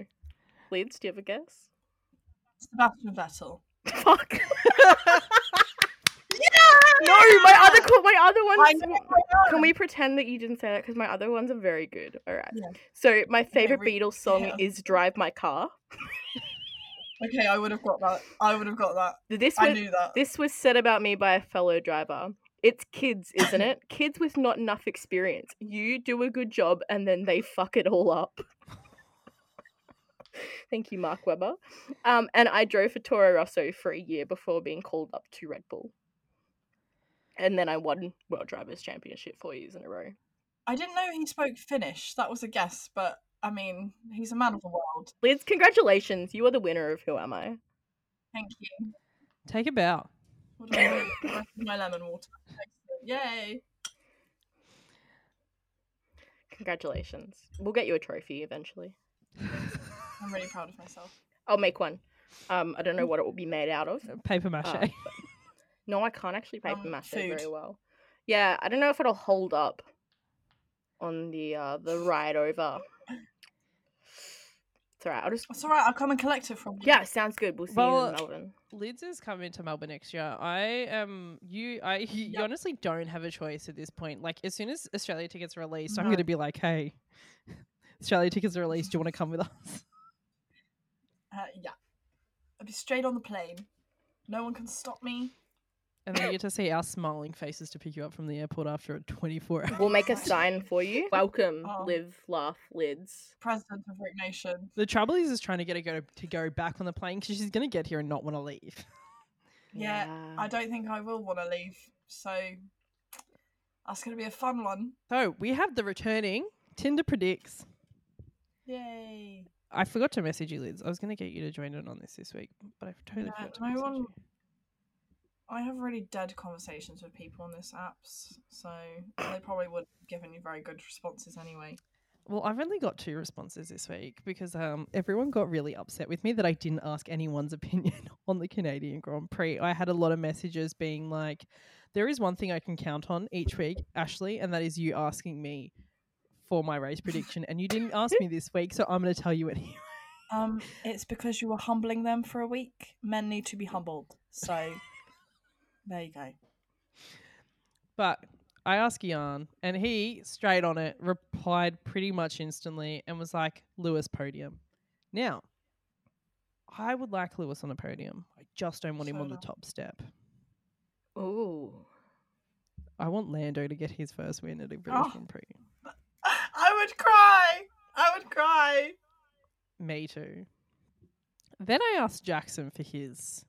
Leeds, do you have a guess? Sebastian Vettel. Fuck. No, my other my other ones. Can we pretend that you didn't say that? Because my other ones are very good. All right. Yeah. So my favorite re- Beatles song yeah. is "Drive My Car." Okay, I would have got that. I would have got that. This I was knew that. this was said about me by a fellow driver. It's kids, isn't it? kids with not enough experience. You do a good job, and then they fuck it all up. Thank you, Mark Webber. Um, and I drove for Toro Rosso for a year before being called up to Red Bull. And then I won World Drivers' Championship four years in a row. I didn't know he spoke Finnish. That was a guess, but I mean, he's a man of the world. Liz, congratulations. You are the winner of Who Am I? Thank you. Take a bow. What do I do? My lemon water. Yay! Congratulations. We'll get you a trophy eventually. I'm really proud of myself. I'll make one. Um, I don't know what it will be made out of. Paper mache. Uh, No, I can't actually paper Um, mache very well. Yeah, I don't know if it'll hold up on the uh the ride over. It's alright. I'll just It's alright, I'll come and collect it from you. yeah, sounds good. We'll see you in Melbourne. Lyds is coming to Melbourne next year. I am you. I you Yep. honestly don't have a choice at this point. Like as soon as Australia tickets are released, I'm going to be like, hey, Australia tickets are released. Do you want to come with us? Uh, yeah. I'll be straight on the plane. No one can stop me. And then you get to see our smiling faces to pick you up from the airport after a 24 hour. We'll make a sign for you. Welcome, Oh. live, laugh, Lyds. President of Rick Nation. The trouble is, is trying to get her go to go back on the plane because she's going to get here and not want to leave. Yeah, I don't think I will want to leave. So that's going to be a fun one. So we have the returning Tinder predicts. Yay. I forgot to message you, Lyds. I was going to get you to join in on this this week, but I totally Yeah, forgot to no message one- you. I have really dead conversations with people on this apps, so they probably would have given you very good responses anyway. Well, I've only got two responses this week because um, everyone got really upset with me that I didn't ask anyone's opinion on the Canadian Grand Prix. I had a lot of messages being like, there is one thing I can count on each week, Ashley, and that is you asking me for my race prediction. And you didn't ask me this week, so I'm going to tell you anyway. Um, it's because you were humbling them for a week. Men need to be humbled. So there you go. But I asked Jan, and he, straight on it, replied pretty much instantly and was like, Lewis podium. Now, I would like Lewis on a podium. I just don't want him on the So top step. Ooh. I want Lando to get his first win at a British Oh. Grand Prix. I would cry. I would cry. Me too. Then I asked Jackson for his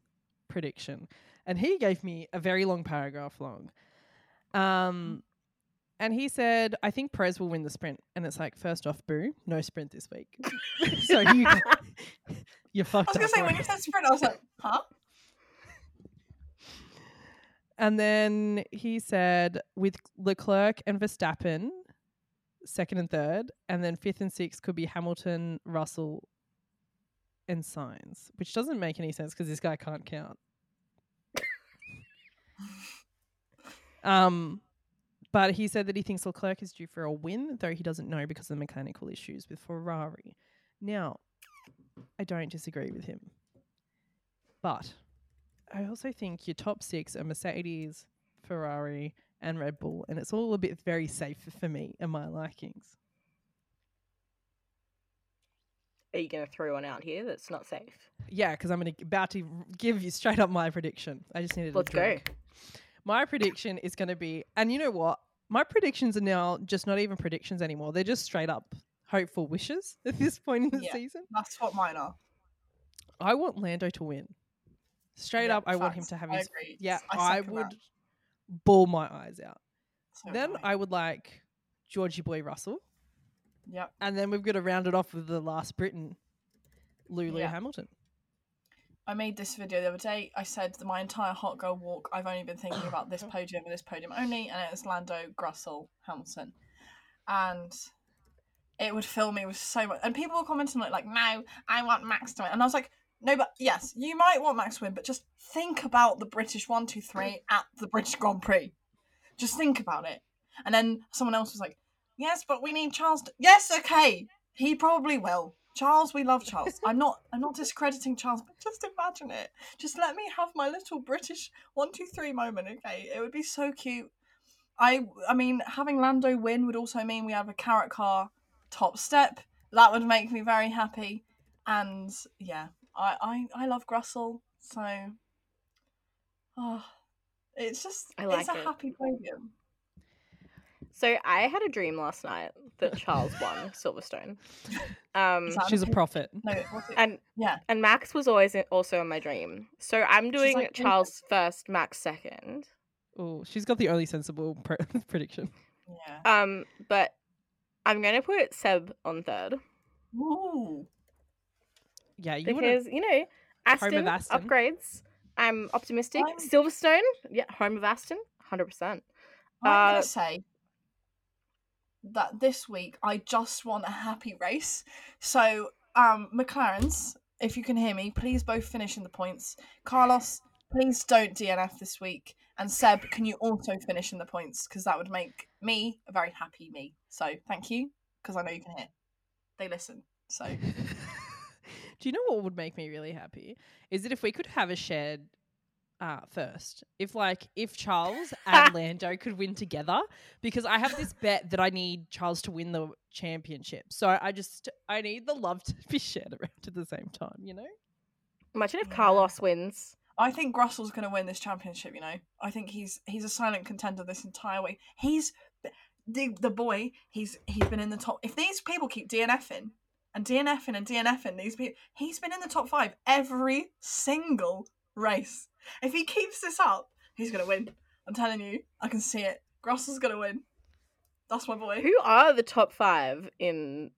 prediction, and he gave me a very long paragraph long. Um, and he said, "I think Perez will win the sprint." And it's like, first off, boo, no sprint this week. so you you I fucked I was gonna up. say when you said sprint, I was like, huh? And then he said, with Leclerc and Verstappen, second and third, and then fifth and sixth could be Hamilton, Russell, and Sainz, which doesn't make any sense because this guy can't count. Um, but he said that he thinks Leclerc is due for a win, though he doesn't know because of the mechanical issues with Ferrari. Now, I don't disagree with him, but I also think your top six are Mercedes, Ferrari, and Red Bull, and it's all a bit very safe for me and my likings. Are you going to throw one out here that's not safe? Yeah, because I'm gonna about to give you straight up my prediction. I just needed. Let's go. My prediction is going to be, and you know what? My predictions are now just not even predictions anymore. They're just straight up hopeful wishes at this point in the Yeah. season. That's what mine are. I want Lando to win. Straight Yeah, up, I want him to have I his. agree. Yeah, I I, would that. bawl my eyes out. So then do I would like Georgie Boy Russell, Yep. and then we've got to round it off with the last Briton, Lulu Yeah. Hamilton. I made this video the other day. I said that my entire hot girl walk, I've only been thinking about this podium and this podium only, and it was Lando, Grussel, Hamilton. And it would fill me with so much. And people were commenting like, like, no, I want Max to win. And I was like, no, but yes, you might want Max to win, but just think about the British one, two, three at the British Grand Prix. Just think about it. And then someone else was like, yes, but we need Charles. To-. Yes, okay, he probably will. Charles, we love Charles. I'm not. I'm not discrediting Charles, but just imagine it. Just let me have my little British one, two, three moment. Okay, it would be so cute. I. I mean, having Lando win would also mean we have a carrot car top step. That would make me very happy. And yeah, I. I. I love Grussel. So. Oh, it's just. I like it's a it. happy podium. So I had a dream last night that Charles won Silverstone. Um, She's a prophet. No, and yeah. and Max was always in, also in my dream. So I'm doing like, Charles first, Max second. Oh, she's got the only sensible pre- prediction. Yeah. Um, but I'm gonna put Seb on third Ooh. Yeah, you because you know Aston, Aston. upgrades, I'm optimistic. I'm- Silverstone, yeah, home of Aston, hundred percent. I'm Uh, gonna say that this week I just want a happy race. So, um, McLarens, if you can hear me, please both finish in the points. Carlos, please don't DNF this week. And Seb, can you also finish in the points? Because that would make me a very happy me. So thank you, because I know you can hear. They listen. So Do you know what would make me really happy? Is it if we could have a shared uh, first. If like if Charles and Lando could win together, because I have this bet that I need Charles to win the championship. So I just I need the love to be shared around at the same time. You know. Imagine if Carlos wins. I think Russell's going to win this championship. You know, I think he's he's a silent contender this entire way. He's the the boy. He's he's been in the top. If these people keep DNFing and DNFing and DNFing, these people, he's been in the top five every single race. If he keeps this up, he's going to win. I'm telling you, I can see it. Russell's going to win. That's my boy. Who are the top five in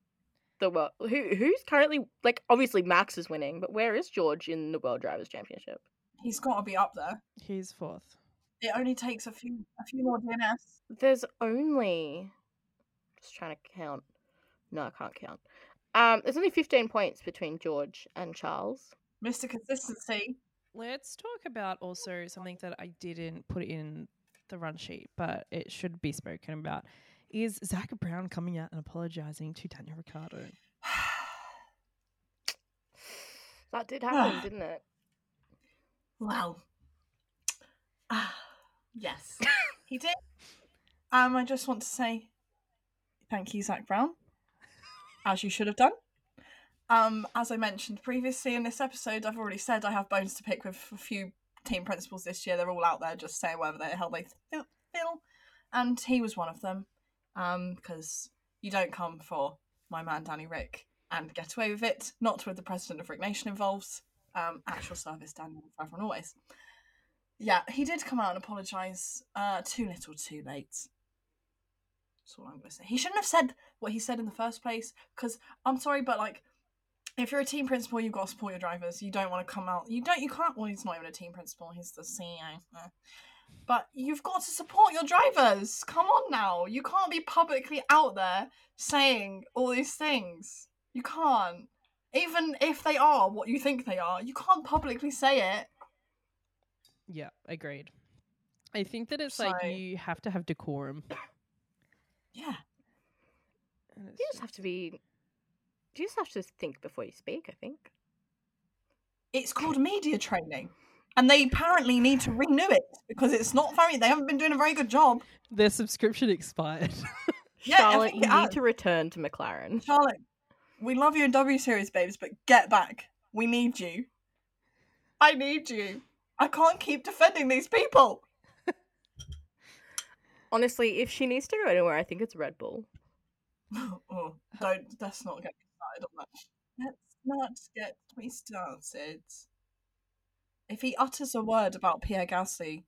the world? Who who's currently like obviously Max is winning, but where is George in the World Drivers' Championship? He's got to be up there. He's fourth. It only takes a few a few more DNFs. There's only just trying to count. No, I can't count. Um, there's only 15 points between George and Charles. Mr. Consistency. Let's talk about also something that I didn't put in the run sheet, but it should be spoken about. Is Zak Brown coming out and apologizing to Daniel Ricciardo? That did happen, didn't it? Well, ah, yes, he did. Um, I just want to say thank you, Zak Brown, as you should have done. Um, as I mentioned previously in this episode, I've already said I have bones to pick with a few team principals this year. They're all out there just saying whatever the hell they feel, and he was one of them. Um, because you don't come for my man Danny Rick and get away with it, not with the president of Rick Nation involved um, actual service standing forever and always. Yeah, he did come out and apologise. Uh, too little, too late. That's all I'm going to say. He shouldn't have said what he said in the first place. Because I'm sorry, but like, if you're a team principal, you've got to support your drivers. You don't want to come out. You don't. You can't. Well, he's not even a team principal. He's the CEO. eh. But you've got to support your drivers. Come on now. You can't be publicly out there saying all these things. You can't even if they are what you think they are, you can't publicly say it. Yeah, agreed. I think that it's like you have to have decorum. Yeah. You just have to be. Do you just have to think before you speak. I think. It's called media training. And they apparently need to renew it because it's not very they haven't been doing a very good job. Their subscription expired. Yeah, Charlotte, you need has. to return to McLaren. Charlotte, we love you in W Series, babes, but get back. We need you. I need you. I can't keep defending these people. Honestly, if she needs to go anywhere, I think it's Red Bull. oh, don't let's not get me started on that. Let's not get me started. If he utters a word about Pierre Gasly,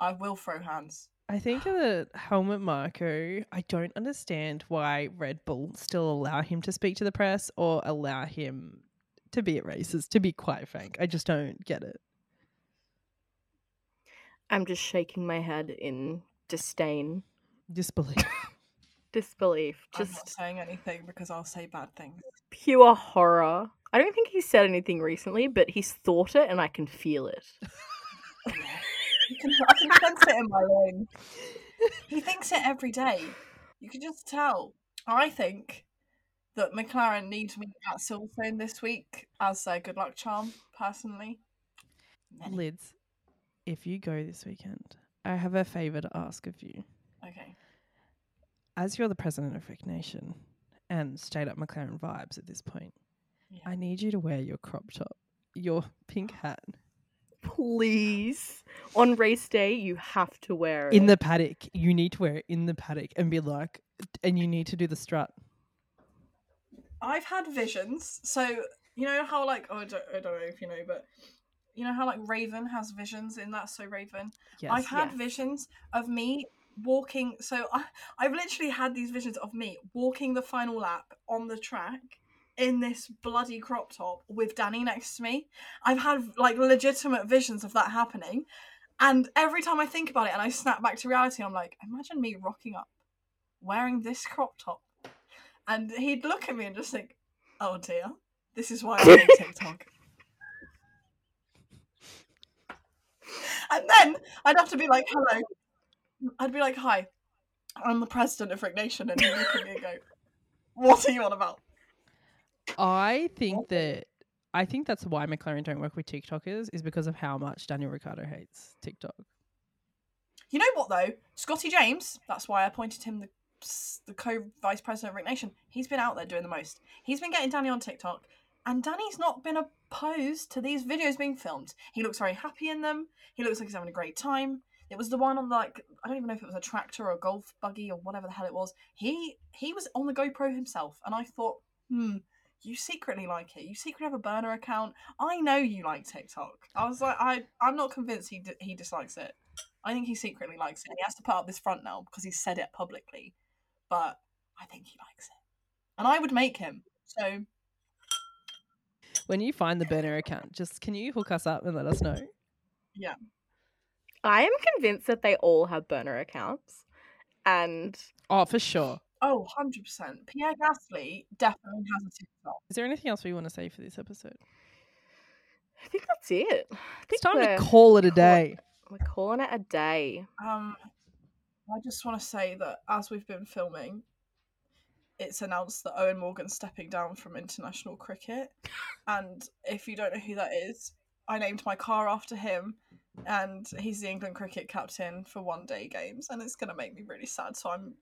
I will throw hands. I think the Helmut, Marko. I don't understand why Red Bull still allow him to speak to the press or allow him to be at races, to be quite frank. I just don't get it. I'm just shaking my head in disdain, Disbelief. disbelief, I'm not just saying anything because I'll say bad things. pure horror. I don't think he's said anything recently, but he's thought it and I can feel it. You I can sense it in my loins. He thinks it every day. You can just tell. I think that McLaren needs me meet at Silverstone this week as their good luck charm, personally. Many. Lyds, if you go this weekend, I have a favour to ask of you. Okay. As you're the president of Rick Nation and straight up McLaren vibes at this point, Yeah. I need you to wear your crop top, your pink oh. hat Please. On race day, you have to wear it. in the paddock. You need to wear it in the paddock and be like, and you need to do the strut. I've had visions. So you know how like oh, I don't, I don't know if you know, but you know how like Raven has visions in that So Raven. Yes. I've had Yes. visions of me walking. So I, I've literally had these visions of me walking the final lap on the track in this bloody crop top with Danny next to me. I've had like legitimate visions of that happening. And every time I think about it and I snap back to reality, I'm like, imagine me rocking up wearing this crop top. And he'd look at me and just think, oh dear, this is why I hate TikTok. and then I'd have to be like, hello. I'd be like, hi, I'm the president of Rick Nation. And he'd look at me and go, what are you on about? I think that I think that's why McLaren don't work with TikTokers is because of how much Daniel Ricciardo hates TikTok. You know what though? Scotty James, that's why I appointed him the the co vice president of Rick Nation. He's been out there doing the most. He's been getting Danny on TikTok, and Danny's not been opposed to these videos being filmed. He looks very happy in them. He looks like he's having a great time. It was the one on like I don't even know if it was a tractor or a golf buggy or whatever the hell it was. He he was on the GoPro himself, and I thought, hmm, you secretly like it. You secretly have a burner account. I know you like TikTok. I was like, I I'm not convinced he d- he dislikes it. I think he secretly likes it. He has to put up this front now because he said it publicly, but I think he likes it, and I would make him. So When you find the burner account, just can you hook us up and let us know? I am convinced that they all have burner accounts. And Oh, for sure. oh, 100 percent. Pierre Gasly definitely has a TikTok. Is there anything else we want to say for this episode? I think that's it. I think It's time to call it a day. We're calling it a day. Um, I just want to say that as we've been filming, it's announced that Eoin Morgan's stepping down from international cricket. And if you don't know who that is, I named my car after him, and he's the England cricket captain for one day games, and it's gonna make me really sad. So I'm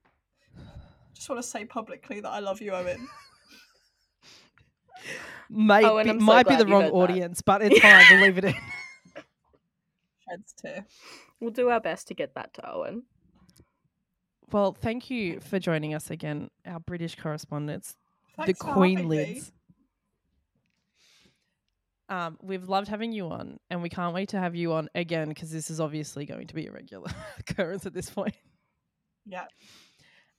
just want to say publicly that I love you, Eoin. Might Oh, be, so might be the wrong heard that. audience, but it's fine. We'll leave it in. Sheds tear. We'll do our best to get that to Eoin. Well, thank you for joining us again, our British correspondents, the Thanks for Queen having me. Lyds. Um, we've loved having you on, and we can't wait to have you on again because this is obviously going to be a regular occurrence at this point. Yeah,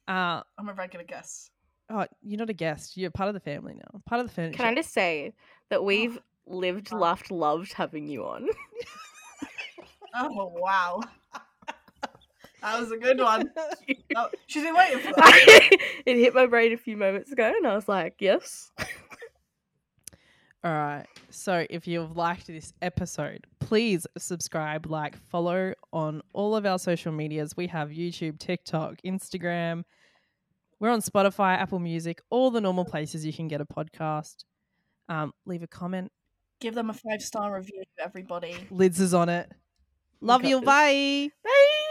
Uh, I'm a regular guest. oh, you're not a guest; you're part of the family now, part of the furniture. Can I just say that we've lived, wow. laughed, loved having you on. Oh wow, that was a good one. Oh, she's been waiting for that. it hit my brain a few moments ago, and I was like, yes. All right. So if you've liked this episode, please subscribe, like, follow on all of our social medias. We have YouTube, TikTok, Instagram. We're on Spotify, Apple Music, all the normal places you can get a podcast. Um, leave a comment. Give them a five star review, everybody. Lyds is on it. Love you. this. Bye. Bye.